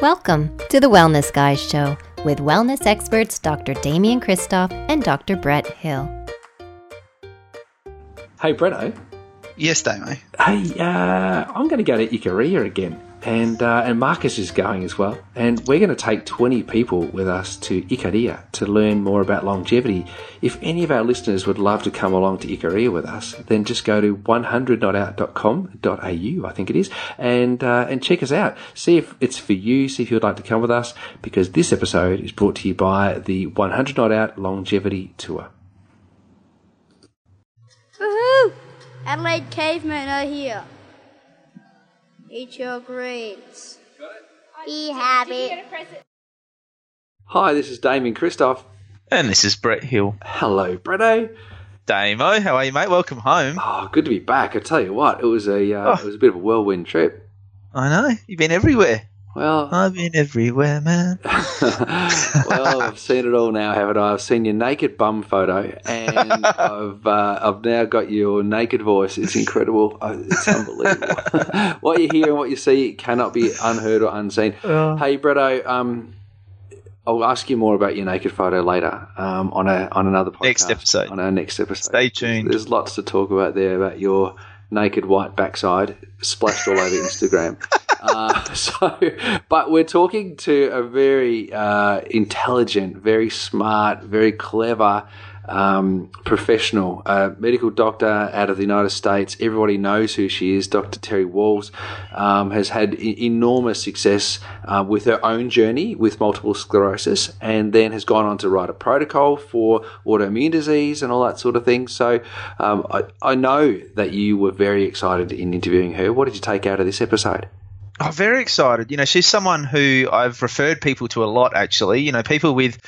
Welcome to the Wellness Guys Show with wellness experts Dr. Damian Kristof and Dr. Brett Hill. Hey, Bretto. Yes, Damo. Hey, uh, I'm going to go to Ikaria again. And, uh, and Marcus is going as well. And we're going to take 20 people with us to Ikaria to learn more about longevity. If any of our listeners would love to come along to Ikaria with us, then just go to 100notout.com.au, I think it is, and, uh, and check us out. See if it's for you, see if you'd like to come with us, because this episode is brought to you by the 100 Not Out Longevity Tour. Woohoo! Adelaide cavemen are here. Eat your greens. Be happy. Hi, this is Damian Kristof. And this is Brett Hill. Hello, Bretto. Damo, how are you, mate? Welcome home. Oh, good to be back. I tell you what, it was a uh, Oh. it was a bit of a whirlwind trip. I know. You've been everywhere. Well, I've been everywhere, man. well, I've seen it all now, haven't I? I've seen your naked bum photo, and I've uh, I've now got your naked voice. It's incredible. It's unbelievable. what you hear and what you see cannot be unheard or unseen. Hey, Bretto, um, I'll ask you more about your naked photo later um, on a on another podcast. Next episode. On our next episode. Stay tuned. There's lots to talk about there about your naked white backside splashed all over Instagram. Uh, so, but we're talking to a very uh, intelligent, very smart, very clever um, professional, uh, medical doctor out of the United States. Everybody knows who she is. Dr. Terry Wahls um, has had e- enormous success uh, with her own journey with multiple sclerosis, and then has gone on to write a protocol for autoimmune disease and all that sort of thing. So, um, I, I know that you were very excited in interviewing her. What did you take out of this episode? I'm oh, very excited. You know, she's someone who I've referred people to a lot, actually. You know, people with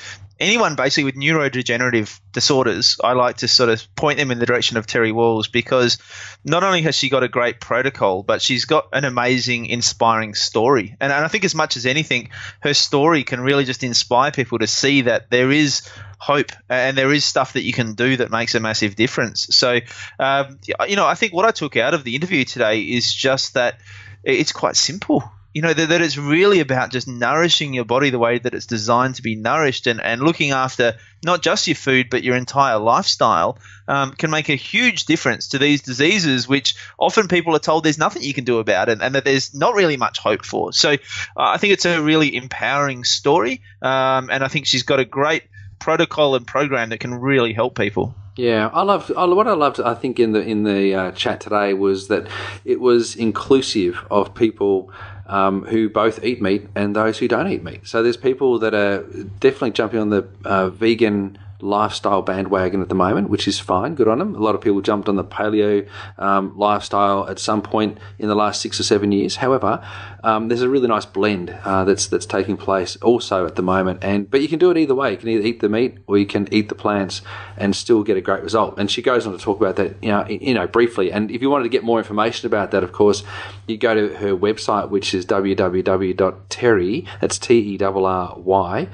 anyone basically with neurodegenerative disorders, I like to sort of point them in the direction of Terry Wahls because not only has she got a great protocol, but she's got an amazing, inspiring story. And, and I think, as much as anything, her story can really just inspire people to see that there is hope and there is stuff that you can do that makes a massive difference. So, um, you know, I think what I took out of the interview today is just that it's quite simple. You know, that, that it's really about just nourishing your body the way that it's designed to be nourished and, and looking after not just your food, but your entire lifestyle um, can make a huge difference to these diseases, which often people are told there's nothing you can do about it and that there's not really much hope for. So uh, I think it's a really empowering story. Um, and I think she's got a great protocol and program that can really help people. Yeah, I loved. I, what I loved, I think, in the in the uh, chat today was that it was inclusive of people um, who both eat meat and those who don't eat meat. So there's people that are definitely jumping on the uh, vegan lifestyle bandwagon at the moment, which is fine. Good on them. A lot of people jumped on the paleo um, lifestyle at some point in the last six or seven years. However, um, there's a really nice blend uh, that's that's taking place also at the moment. And but you can do it either way. You can either eat the meat or you can eat the plants and still get a great result. And she goes on to talk about that, you know, you know, briefly. And if you wanted to get more information about that, of course, you go to her website, which is www.terry. That's T E R R Y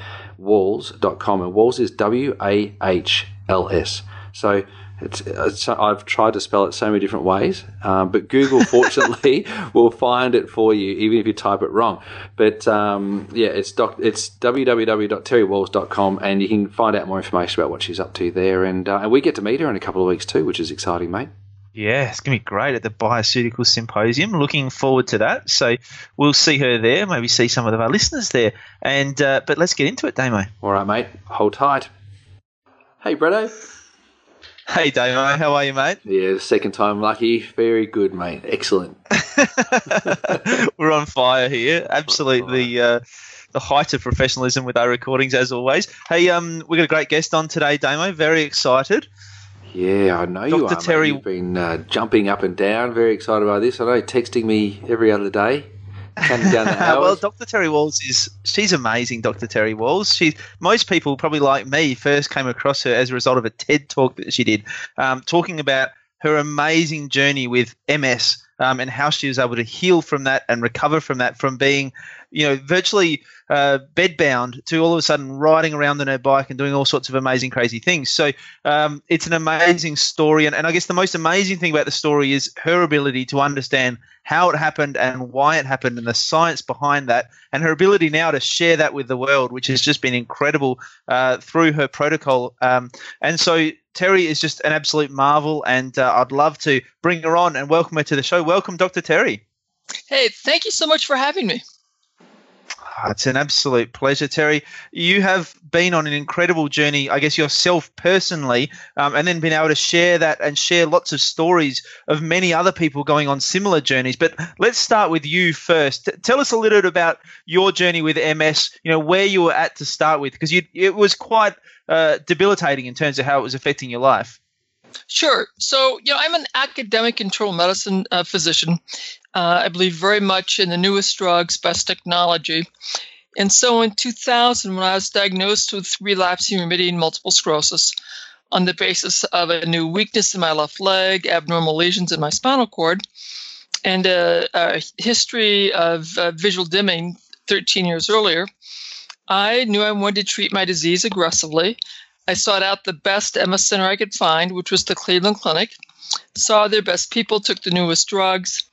wahls.com and wahls is W A H L S. So it's, it's, I've tried to spell it so many different ways, um, but Google fortunately will find it for you, even if you type it wrong. But um, yeah, it's doc, it's www.terrywahls.com, and you can find out more information about what she's up to there. And, uh, and we get to meet her in a couple of weeks too, which is exciting, mate. Yeah, it's going to be great at the Bioceutical Symposium. Looking forward to that. So we'll see her there, maybe see some of our listeners there. And uh, But let's get into it, Damo. All right, mate. Hold tight. Hey, Bretto. Hey, Damo, how are you, mate? Yeah, second time lucky. Very good, mate. Excellent. We're on fire here. Absolutely uh, the height of professionalism with our recordings, as always. Hey, um, we've got a great guest on today, Damo. Very excited. Yeah, I know you Dr. are. Terry- Mate. You've been uh, jumping up and down. Very excited about this. I know, texting me every other day, counting down the well. Dr. Terry Wahls is she's amazing. Dr. Terry Wahls. She most people probably like me first came across her as a result of a TED talk that she did, um, talking about her amazing journey with MS um, and how she was able to heal from that and recover from that, from being, you know, virtually uh, bedbound to all of a sudden riding around on her bike and doing all sorts of amazing, crazy things. So um, it's an amazing story. And, and I guess the most amazing thing about the story is her ability to understand how it happened and why it happened and the science behind that, and her ability now to share that with the world, which has just been incredible uh, through her protocol. Um, and so Terry is just an absolute marvel, and uh, I'd love to bring her on and welcome her to the show. Welcome, Dr. Terry. Hey, thank you so much for having me. Ah, it's an absolute pleasure, Terry. You have been on an incredible journey, I guess, yourself personally, um, and then been able to share that and share lots of stories of many other people going on similar journeys. But let's start with you first. T- tell us a little bit about your journey with MS, you know, where you were at to start with, because it was quite uh, debilitating in terms of how it was affecting your life. Sure. So, you know, I'm an academic internal medicine uh, physician. Uh, I believe very much in the newest drugs, best technology. And so in 2000, when I was diagnosed with relapsing remitting multiple sclerosis on the basis of a new weakness in my left leg, abnormal lesions in my spinal cord, and a, a history of uh, visual dimming 13 years earlier, I knew I wanted to treat my disease aggressively. I sought out the best MS center I could find, which was the Cleveland Clinic, saw their best people, took the newest drugs,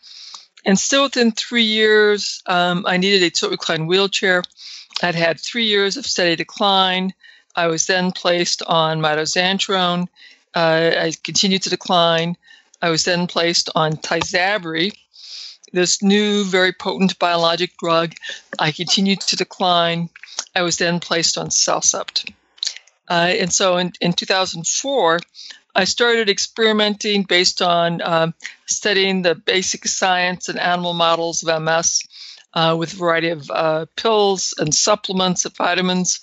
and still within three years, um, I needed a tilt recline wheelchair. I'd had three years of steady decline. I was then placed on mitoxantrone. Uh, I continued to decline. I was then placed on Tysabri, this new, very potent biologic drug. I continued to decline. I was then placed on CellCept. Uh, and so in, in 2004, I started experimenting based on um, studying the basic science and animal models of MS uh, with a variety of uh, pills and supplements and vitamins.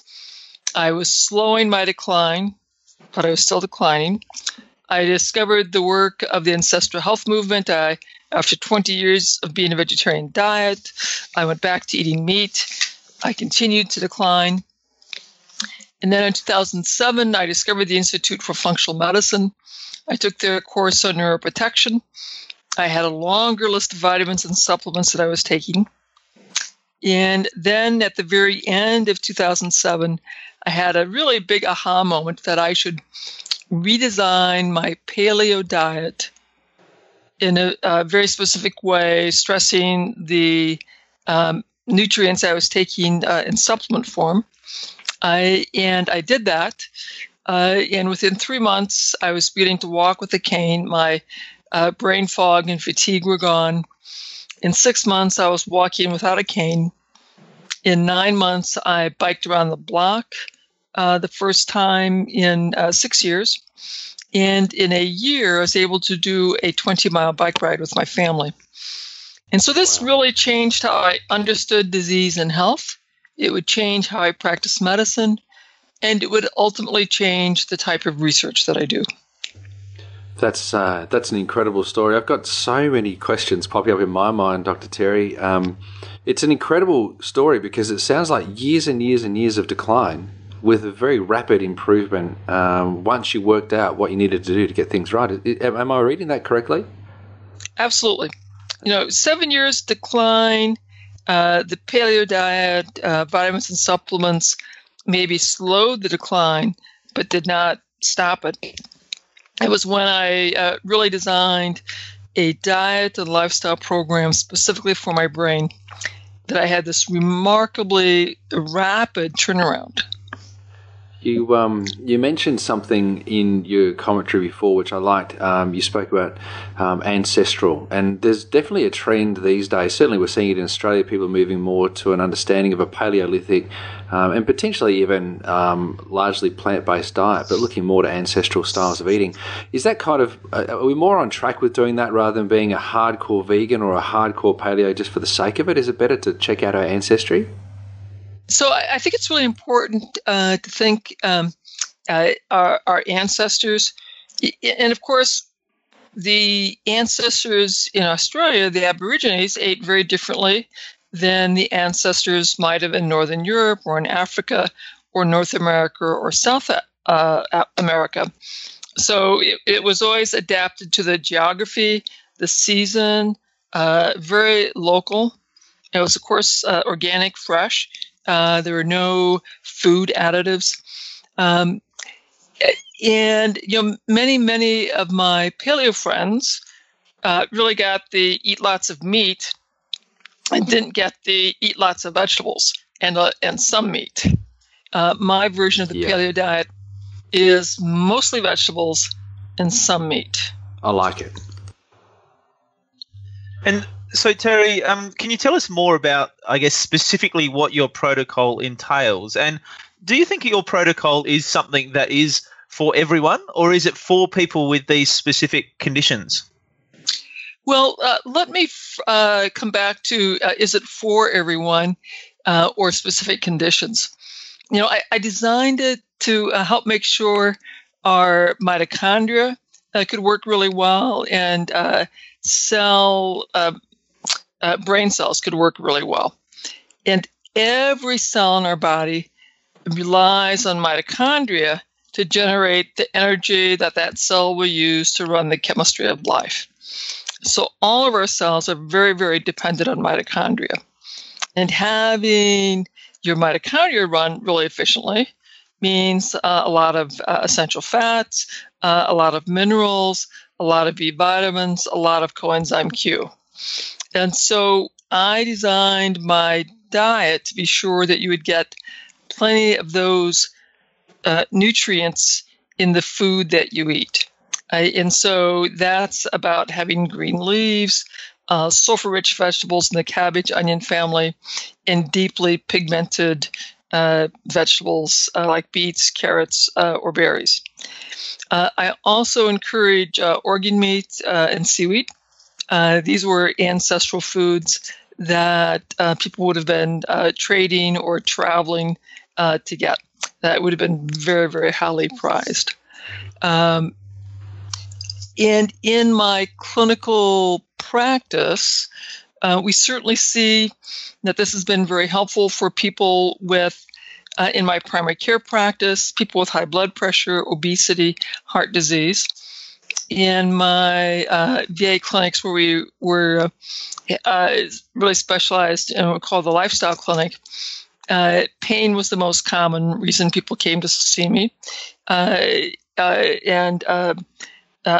I was slowing my decline, but I was still declining. I discovered the work of the ancestral health movement. I, after 20 years of being a vegetarian diet, I went back to eating meat. I continued to decline. And then in 2007, I discovered the Institute for Functional Medicine. I took their course on neuroprotection. I had a longer list of vitamins and supplements that I was taking. And then at the very end of 2007, I had a really big aha moment that I should redesign my paleo diet in a, a very specific way, stressing the um, nutrients I was taking uh, in supplement form. I, and I did that. Uh, and within three months, I was beginning to walk with a cane. My uh, brain fog and fatigue were gone. In six months, I was walking without a cane. In nine months, I biked around the block uh, the first time in uh, six years. And in a year, I was able to do a 20 mile bike ride with my family. And so this really changed how I understood disease and health. It would change how I practice medicine, and it would ultimately change the type of research that I do. That's uh, that's an incredible story. I've got so many questions popping up in my mind, Dr. Terry. Um, it's an incredible story because it sounds like years and years and years of decline with a very rapid improvement um, once you worked out what you needed to do to get things right. Am I reading that correctly? Absolutely you know, seven years decline, uh, the paleo diet, uh, vitamins and supplements maybe slowed the decline, but did not stop it. It was when I uh, really designed a diet and lifestyle program specifically for my brain that I had this remarkably rapid turnaround. You um, you mentioned something in your commentary before, which I liked. Um, you spoke about um, ancestral, and there's definitely a trend these days. Certainly, we're seeing it in Australia. People are moving more to an understanding of a Paleolithic um, and potentially even um, largely plant-based diet, but looking more to ancestral styles of eating. Is that kind of uh, are we more on track with doing that rather than being a hardcore vegan or a hardcore paleo just for the sake of it? Is it better to check out our ancestry? So I, I, think it's really important uh, to think um, uh, our, our, ancestors, and of course, the ancestors in Australia, the Aborigines, ate very differently than the ancestors might have in Northern Europe or in Africa or North America or South uh, America. So it, it was always adapted to the geography, the season, uh, very local. It was, of course, uh, organic, fresh. Uh, there were no food additives. Um, and you know, many, many of my paleo friends uh, really got the eat lots of meat and didn't get the eat lots of vegetables and uh, and some meat. Uh, my version of the yeah. paleo diet is mostly vegetables and some meat. I like it. And so, Terry, um, can you tell us more about, I guess, specifically what your protocol entails? And do you think your protocol is something that is for everyone, or is it for people with these specific conditions? Well, uh, let me f- uh, come back to uh, is it for everyone uh, or specific conditions? You know, I, I designed it to uh, help make sure our mitochondria uh, could work really well and cell brain cells could work really well. And every cell in our body relies on mitochondria to generate the energy that that cell will use to run the chemistry of life. So all of our cells are very, very dependent on mitochondria. And having your mitochondria run really efficiently means uh, a lot of uh, essential fats, uh, a lot of minerals, a lot of B vitamins, a lot of coenzyme Q. And so I designed my diet to be sure that you would get plenty of those uh, nutrients in the food that you eat. Uh, and so that's about having green leaves, uh, sulfur rich vegetables in the cabbage onion family, and deeply pigmented uh, vegetables uh, like beets, carrots, uh, or berries. Uh, I also encourage organ meat and seaweed. These were ancestral foods that people would have been trading or traveling to get. That would have been very, very highly prized. Um, and in my clinical practice, uh, we certainly see that this has been very helpful for people with, uh, in my primary care practice, people with high blood pressure, obesity, heart disease. In my uh, VA clinics, where we were uh, really specialized in what we call the lifestyle clinic, uh, pain was the most common reason people came to see me. Uh, and uh,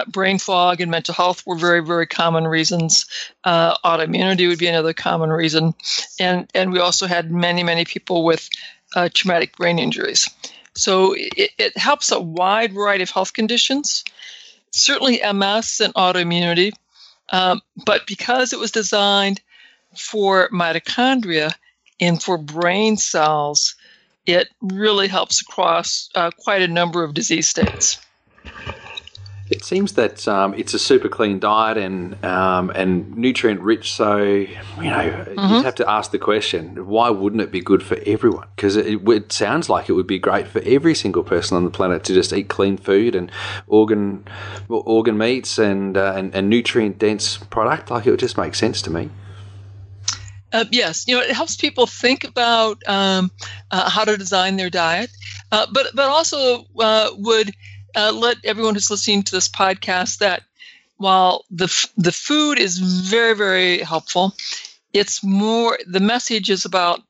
brain fog and mental health were very, very common reasons. Uh, autoimmunity would be another common reason, and and we also had many, many people with uh, traumatic brain injuries. So it, it, helps a wide variety of health conditions, certainly MS and autoimmunity, um, but because it was designed for mitochondria and for brain cells, it really helps across uh, quite a number of disease states. It seems that um, it's a super clean diet and um, and nutrient rich. So you know, mm-hmm. you have to ask the question: Why wouldn't it be good for everyone? Because it, it, sounds like it would be great for every single person on the planet to just eat clean food and organ organ meats and uh, and, and nutrient dense product. Like it would just make sense to me. Uh, yes, you know it helps people think about um, uh, how to design their diet, uh, but but also uh, would uh, let everyone who's listening to this podcast that while the the food is very very helpful, it's more the message is about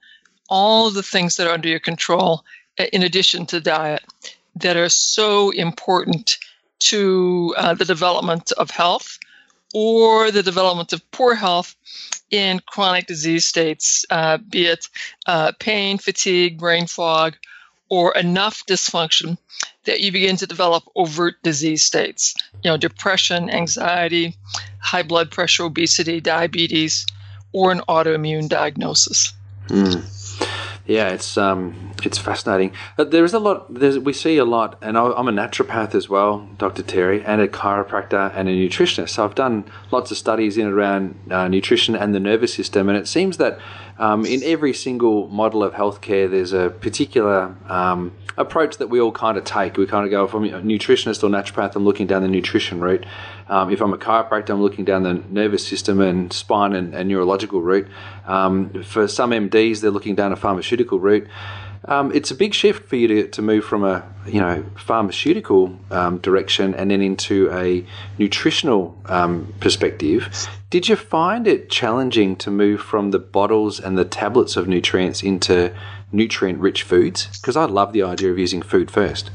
all the things that are under your control uh, in addition to diet that are so important to uh, the development of health or the development of poor health in chronic disease states, uh, be it uh, pain, fatigue, brain fog, or enough dysfunction that you begin to develop overt disease states. You know, depression, anxiety, high blood pressure, obesity, diabetes, or an autoimmune diagnosis. Mm. Yeah, it's um, it's fascinating. Uh, there is a lot. we see a lot, and I'm a naturopath as well, Dr. Terry, and a chiropractor and a nutritionist. So I've done lots of studies in and around uh, nutrition and the nervous system, and it seems that um, in every single model of healthcare, there's a particular um, approach that we all kind of take. We kind of go from a nutritionist or naturopath, I'm looking down the nutrition route. Um, if I'm a chiropractor, I'm looking down the nervous system and spine and, and neurological route. Um, for some MDs, they're looking down a pharmaceutical route. Um, it's a big shift for you to, to move from a you know pharmaceutical um, direction and then into a nutritional um, perspective. Did you find it challenging to move from the bottles and the tablets of nutrients into nutrient-rich foods? Because I love the idea of using food first.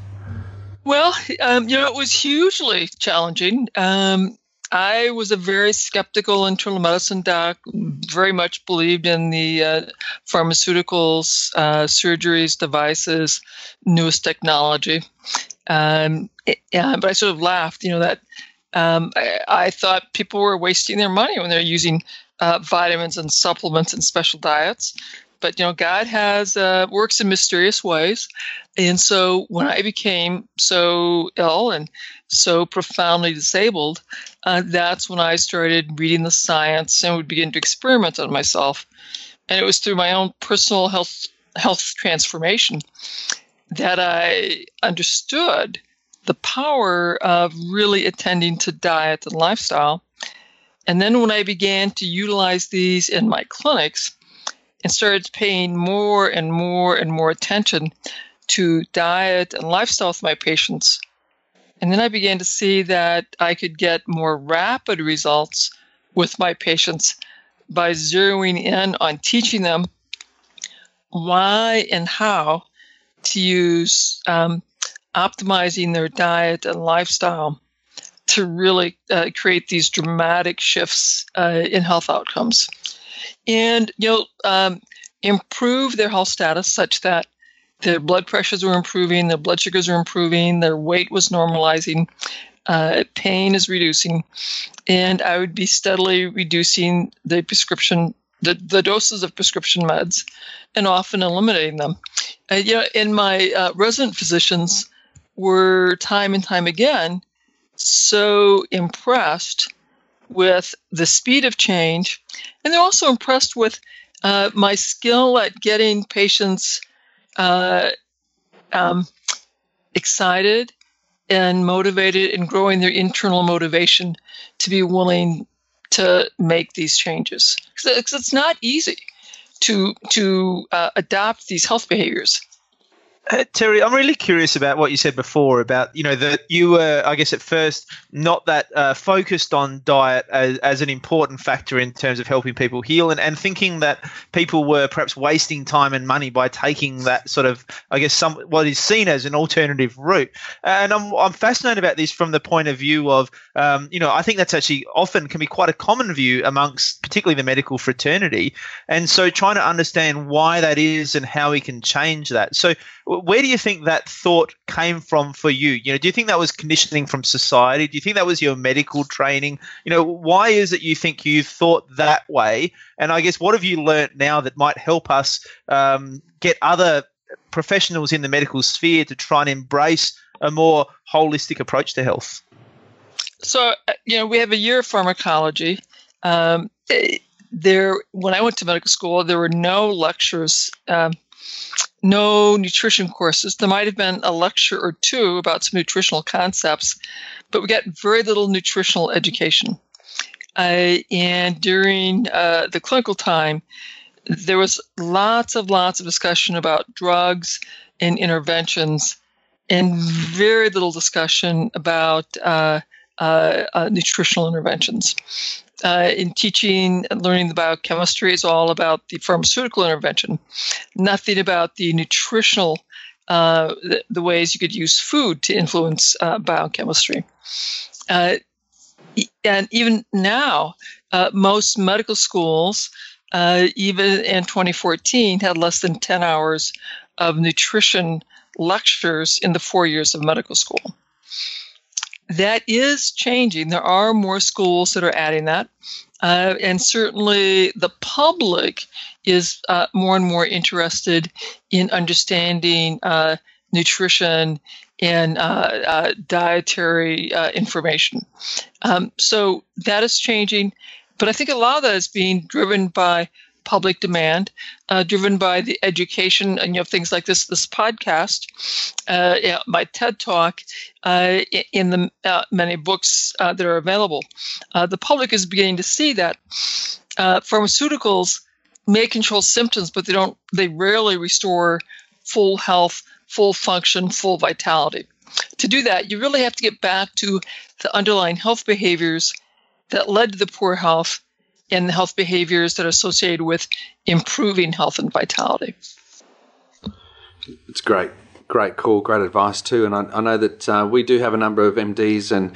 Well, um, you know, it was hugely challenging. Um, I was a very skeptical internal medicine doc, very much believed in the uh, pharmaceuticals, uh, surgeries, devices, newest technology. Um, it, yeah, but I sort of laughed, you know, that um, I, I, thought people were wasting their money when they're using uh, vitamins and supplements and special diets. But you know, God has uh, works in mysterious ways, and so when I became so ill and so profoundly disabled, uh, that's when I started reading the science and would begin to experiment on myself. And it was through my own personal health health transformation that I understood the power of really attending to diet and lifestyle. And then when I began to utilize these in my clinics and started paying more and more and more attention to diet and lifestyle with my patients, and then I began to see that I could get more rapid results with my patients by zeroing in on teaching them why and how to use um, optimizing their diet and lifestyle to really uh, create these dramatic shifts uh, in health outcomes and you know um, improve their health status such that their blood pressures were improving, their blood sugars were improving, their weight was normalizing, uh, pain is reducing, and I would be steadily reducing the prescription, the, the doses of prescription meds, and often eliminating them. Uh, you know, and my uh, resident physicians were time and time again so impressed with the speed of change, and they're also impressed with uh, my skill at getting patients uh, um, excited and motivated and growing their internal motivation to be willing to make these changes. Because it's not easy to to uh, adopt these health behaviors. Uh, Terry, I'm really curious about what you said before about you know that you were, I guess, at first not that uh, focused on diet as, as an important factor in terms of helping people heal, and, and thinking that people were perhaps wasting time and money by taking that sort of, I guess, some what is seen as an alternative route. And I'm I'm fascinated about this from the point of view of, um, you know, I think that's actually often can be quite a common view amongst particularly the medical fraternity, and so trying to understand why that is and how we can change that. So where do you think that thought came from for you? You know, do you think that was conditioning from society? Do you think that was your medical training? You know, why is it you think you thought that way? And I guess what have you learnt now that might help us um, get other professionals in the medical sphere to try and embrace a more holistic approach to health? So, uh, you know, we have a year of pharmacology. Um, eh, there, when I went to medical school, there were no lectures. Um, no nutrition courses. There might have been a lecture or two about some nutritional concepts, but we got very little nutritional education. Uh, and during uh, the clinical time, there was lots of lots of discussion about drugs and interventions, and very little discussion about uh, uh, uh nutritional interventions uh, in teaching and learning the biochemistry is all about the pharmaceutical intervention, nothing about the nutritional, uh, the, the, ways you could use food to influence uh, biochemistry. Uh, and even now, uh, most medical schools, uh, even in 2014, had less than 10 hours of nutrition lectures in the four years of medical school that is changing. There are more schools that are adding that. Uh, and certainly the public is uh, more and more interested in understanding uh, nutrition and uh, uh, dietary uh, information. Um, so that is changing. But I think a lot of that is being driven by public demand, uh, driven by the education and you know things like this this podcast, uh, yeah, my TED talk, uh, in the uh, many books uh, that are available. Uh, the public is beginning to see that pharmaceuticals may control symptoms, but they don't. They rarely restore full health, full function, full vitality. To do that, you really have to get back to the underlying health behaviors that led to the poor health and the health behaviors that are associated with improving health and vitality. It's great. Great call, great advice too, and I, I know that uh, we do have a number of MDs and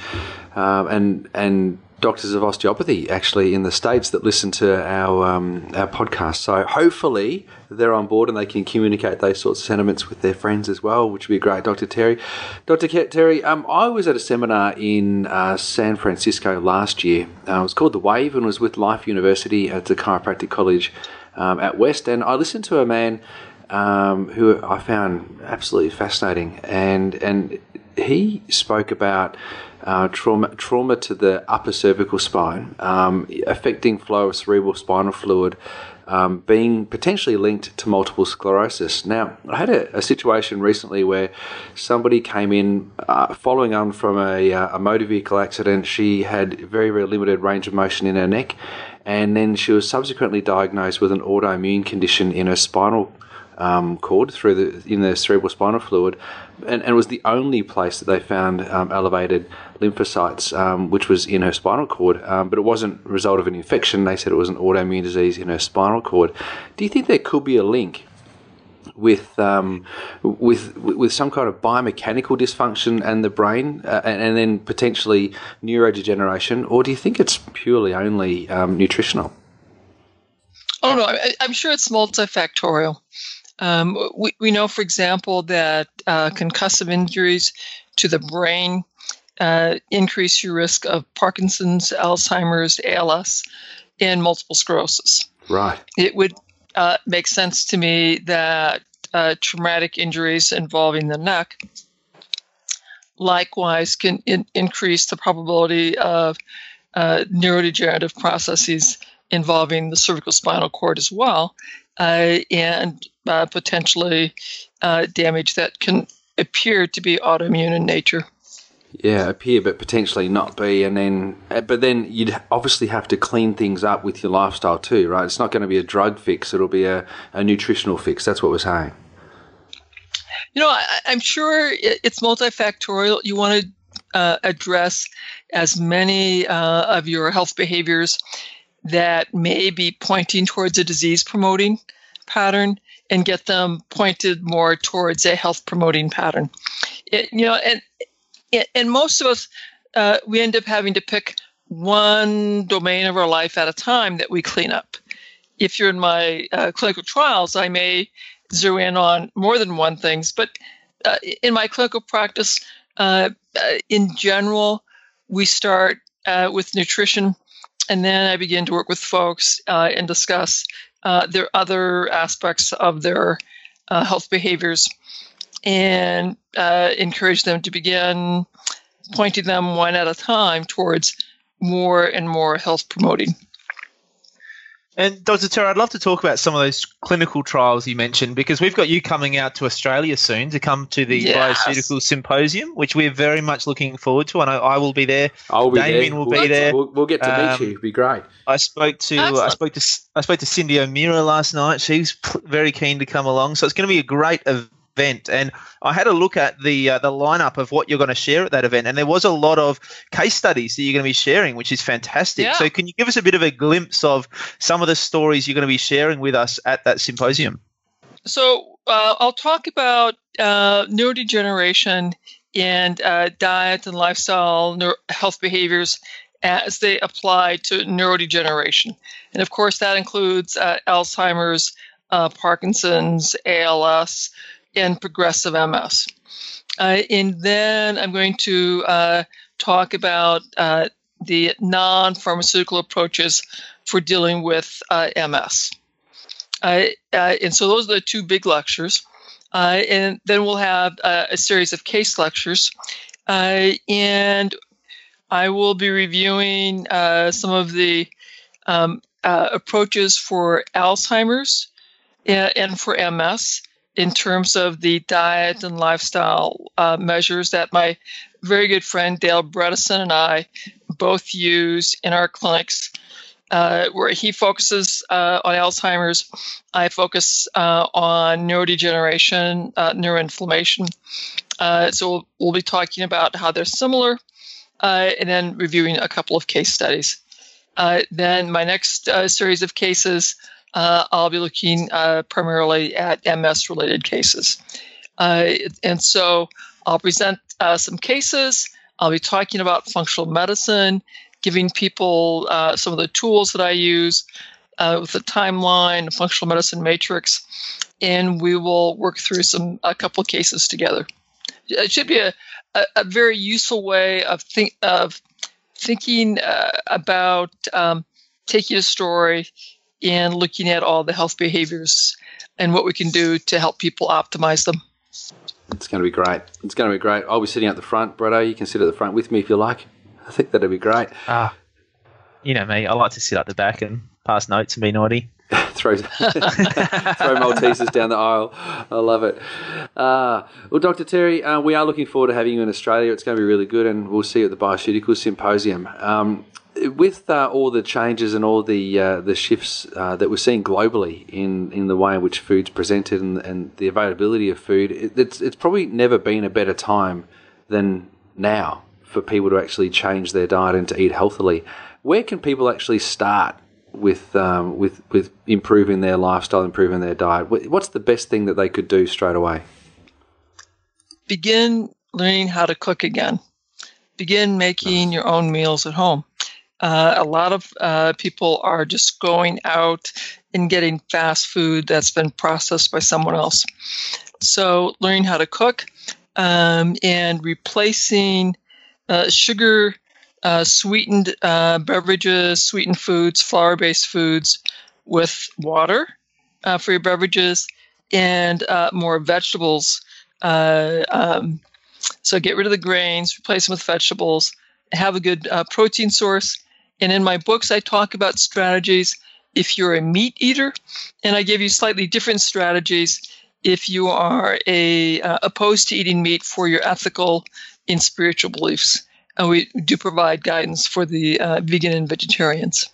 uh, and and doctors of osteopathy actually in the states that listen to our um, our podcast. So hopefully they're on board and they can communicate those sorts of sentiments with their friends as well, which would be great. Dr. Terry, Dr. Terry, um, I was at a seminar in uh, San Francisco last year. Uh, it was called the Wave and was with Life University at the chiropractic college um, at West, and I listened to a man. Um, who I found absolutely fascinating, and and he spoke about uh, trauma trauma to the upper cervical spine, um, affecting flow of cerebral spinal fluid, um, being potentially linked to multiple sclerosis. Now, I had a, a situation recently where somebody came in uh, following on from a, uh, a motor vehicle accident. She had very, very limited range of motion in her neck, and then she was subsequently diagnosed with an autoimmune condition in her spinal um, cord through the in the cerebral spinal fluid, and, and was the only place that they found um, elevated lymphocytes, um, which was in her spinal cord. Um, but it wasn't a result of an infection. They said it was an autoimmune disease in her spinal cord. Do you think there could be a link? With um, with with some kind of biomechanical dysfunction and the brain, uh, and, and, then potentially neurodegeneration, or do you think it's purely only um, nutritional? Oh no, I, I'm sure it's multifactorial. Um, we, we know, for example, that uh, concussive injuries to the brain uh, increase your risk of Parkinson's, Alzheimer's, ALS, and multiple sclerosis. Right. It would uh, make sense to me that uh, traumatic injuries involving the neck likewise can in- increase the probability of uh, neurodegenerative processes involving the cervical spinal cord as well, uh, and uh, potentially uh, damage that can appear to be autoimmune in nature. Yeah, appear but potentially not be, and then uh, but then you'd obviously have to clean things up with your lifestyle too, right? It's not going to be a drug fix; it'll be a, a nutritional fix. That's what we're saying. You know, I, am sure it's multifactorial. You want to uh, address as many uh, of your health behaviors that may be pointing towards a disease promoting pattern and get them pointed more towards a health promoting pattern. It, you know, and and most of us uh, we end up having to pick one domain of our life at a time that we clean up. If you're in my uh, clinical trials, I may zero in on more than one things, but uh, in my clinical practice, uh, uh, in general, we start uh, with nutrition and then I begin to work with folks and discuss uh, their other aspects of their uh, health behaviors and uh, encourage them to begin pointing them one at a time towards more and more health promoting. And Dr. Terry, I'd love to talk about some of those clinical trials you mentioned because we've got you coming out to Australia soon to come to the yes. Symposium, which we're very much looking forward to. I know I will be there. I'll be Damien there. will we'll be there. We'll, we'll, get to um, meet you. It'll be great. I spoke to Excellent. I spoke to I spoke to Cyndi O'Meara last night. She's very keen to come along, so it's going to be a great event event. And I had a look at the uh, the lineup of what you're going to share at that event, and there was a lot of case studies that you're going to be sharing, which is fantastic. Yeah. So, can you give us a bit of a glimpse of some of the stories you're going to be sharing with us at that symposium? So, uh, I'll talk about uh, neurodegeneration and uh, diet and lifestyle neuro- health behaviors as they apply to neurodegeneration. And of course, that includes uh, Alzheimer's, uh, Parkinson's, ALS, and progressive MS. Uh, and then I'm going to uh, talk about uh, the non pharmaceutical approaches for dealing with uh, MS. Uh, uh, and so those are the two big lectures. and then we'll have a series of case lectures. and I will be reviewing some of the um, approaches for Alzheimer's and, and for MS in terms of the diet and lifestyle uh, measures that my very good friend Dale Bredesen and I both use in our clinics. uh, where he focuses uh, on Alzheimer's. I focus uh, on neurodegeneration, uh, neuroinflammation. Uh, so we'll, we'll, be talking about how they're similar, uh, and then reviewing a couple of case studies. then my next series of cases, I'll be looking primarily at MS-related cases. and so I'll present some cases. I'll be talking about functional medicine giving people uh, some of the tools that I use uh, with the timeline, functional medicine matrix, and we will work through some a couple cases together. It should be a, a, a very useful way of think of thinking uh, about um, taking a story and looking at all the health behaviors and what we can do to help people optimize them. It's going to be great. It's going to be great. I'll be sitting at the front, Bretto. You can sit at the front with me if you like. I think that'd be great. Ah, you know me. I like to sit at the back and pass notes and be naughty. throw throw Maltesers down the aisle. I love it. Uh, well, Dr. Terry, uh, we are looking forward to having you in Australia. It's going to be really good, and we'll see you at the Bioceutical Symposium. Um, with uh, all the changes and all the uh, the shifts uh, that we're seeing globally in, in the way in which food's presented and, and the availability of food, it, it's it's probably never been a better time than now for people to actually change their diet and to eat healthily. Where can people actually start with um, with with improving their lifestyle, improving their diet? What's the best thing that they could do straight away? Begin learning how to cook again. Begin making nice. your own meals at home. Uh, a lot of uh, people are just going out and getting fast food that's been processed by someone else. So, learning how to cook um, and replacing uh, sugar uh, sweetened uh, beverages, sweetened foods, flour based foods with water uh, for your beverages, and more vegetables. Um, so get rid of the grains, replace them with vegetables, have a good protein source. And in my books, I talk about strategies if you're a meat eater, and I give you slightly different strategies if you are a opposed to eating meat for your ethical and spiritual beliefs. And we do provide guidance for the uh, vegan and vegetarians.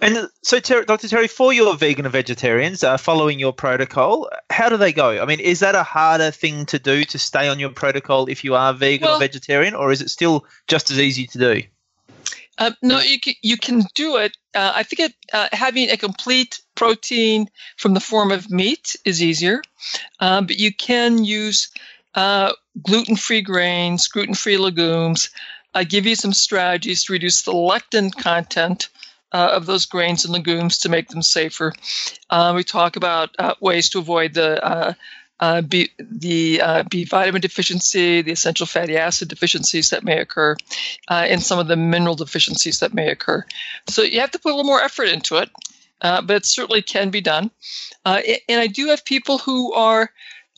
And so, Ter- Dr. Terry, for your vegan and vegetarians uh, following your protocol, how do they go? I mean, is that a harder thing to do to stay on your protocol if you are vegan well, or vegetarian, or is it still just as easy to do? Uh, no, you can, you can do it. Uh, I think it, uh, having a complete protein from the form of meat is easier, uh, but you can use uh, gluten free grains, gluten free legumes. I give you some strategies to reduce the lectin content uh, of those grains and legumes to make them safer. Uh, we talk about ways to avoid the uh, uh, B, the uh, B vitamin deficiency, the essential fatty acid deficiencies that may occur, and some of the mineral deficiencies that may occur. So you have to put a little more effort into it, but it certainly can be done. and I do have people who are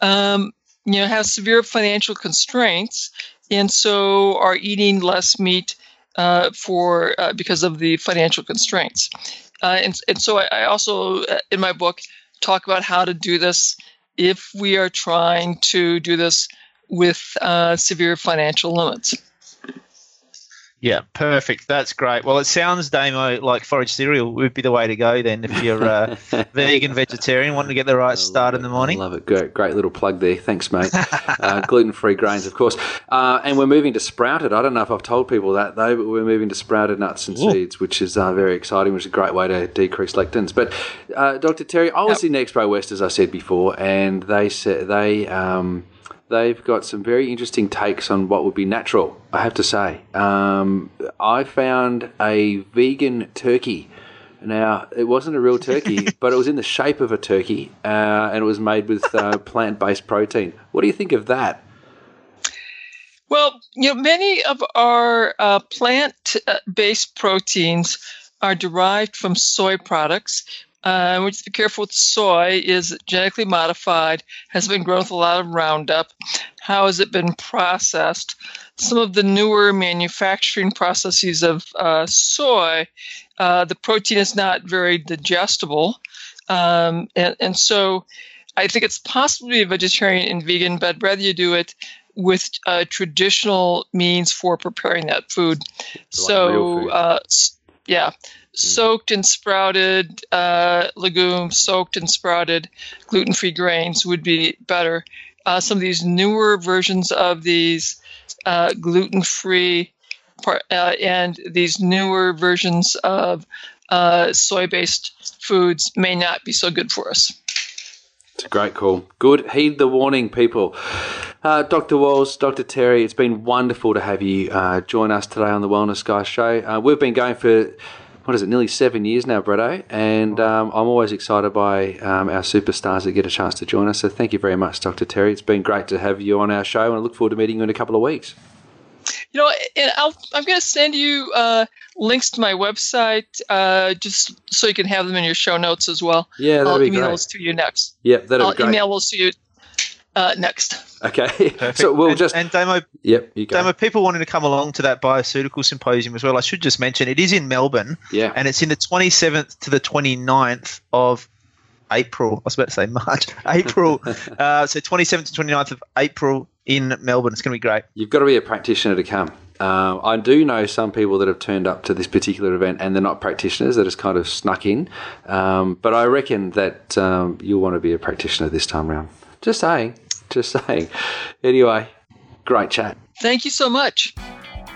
um, you know have severe financial constraints and so are eating less meat uh, for uh, because of the financial constraints. Uh, and, and so I, I, also uh, in my book talk about how to do this if we are trying to do this with uh, severe financial limits. Yeah, perfect. That's great. Well, it sounds, Damo, like forage cereal would be the way to go then if you're uh, vegan, vegetarian, wanting to get the right start in the morning. I love it. Great, great little plug there. Thanks, mate. uh, Gluten free grains, of course. Uh, and we're moving to sprouted. I don't know if I've told people that, though, but we're moving to sprouted nuts and Ooh. seeds, which is uh, very exciting, which is a great way to decrease lectins. But, uh, Dr. Terry, I was yep. in Expo West, as I said before, and they said they. Um, they've got some very interesting takes on what would be natural, I have to say. Um, I found a vegan turkey. Now, it wasn't a real turkey, but it was in the shape of a turkey uh, and it was made with uh, plant based protein. What do you think of that? Well, you know, many of our uh, plant based proteins are derived from soy products, uh, we just be careful with soy. Is genetically modified? Has been grown with a lot of Roundup? How has it been processed? Some of the newer manufacturing processes of uh, soy, uh, the protein is not very digestible, um, and, and so I think it's possible to be a vegetarian and vegan, but rather you do it with uh, traditional means for preparing that food. Like so, uh, yeah. Soaked and sprouted uh, legumes, soaked and sprouted gluten free grains would be better. Uh, some of these newer versions of these uh, gluten free uh, and these newer versions of uh, soy based foods may not be so good for us. It's a great call. Good. Heed the warning, people. Uh, Dr. Wahls, Dr. Terry, it's been wonderful to have you uh, join us today on the Wellness Guy Show. Uh, we've been going for what is it, nearly seven years now, Bretto, and um, I'm always excited by um, our superstars that get a chance to join us. So thank you very much, Dr. Terry. It's been great to have you on our show, and I look forward to meeting you in a couple of weeks. You know, i am going to send you uh, links to my website uh, just so you can have them in your show notes as well. Yeah, that'd I'll be email great. those to you next. Yep, that'd I'll be great. email those to you uh, next. Okay, Perfect. so we'll and, just and Damo, yep, you go. Damo, people wanting to come along to that bioceutical symposium as well. I should just mention it is in Melbourne, yeah, and it's in the 27th to the 29th of April. I was about to say March, April. uh, so 27th to 29th of April in Melbourne. It's going to be great. You've got to be a practitioner to come. Uh, I do know some people that have turned up to this particular event and they're not practitioners, that has kind of snuck in. Um, but I reckon that um, you'll want to be a practitioner this time around. Just saying. Just saying. Anyway, great chat. Thank you so much.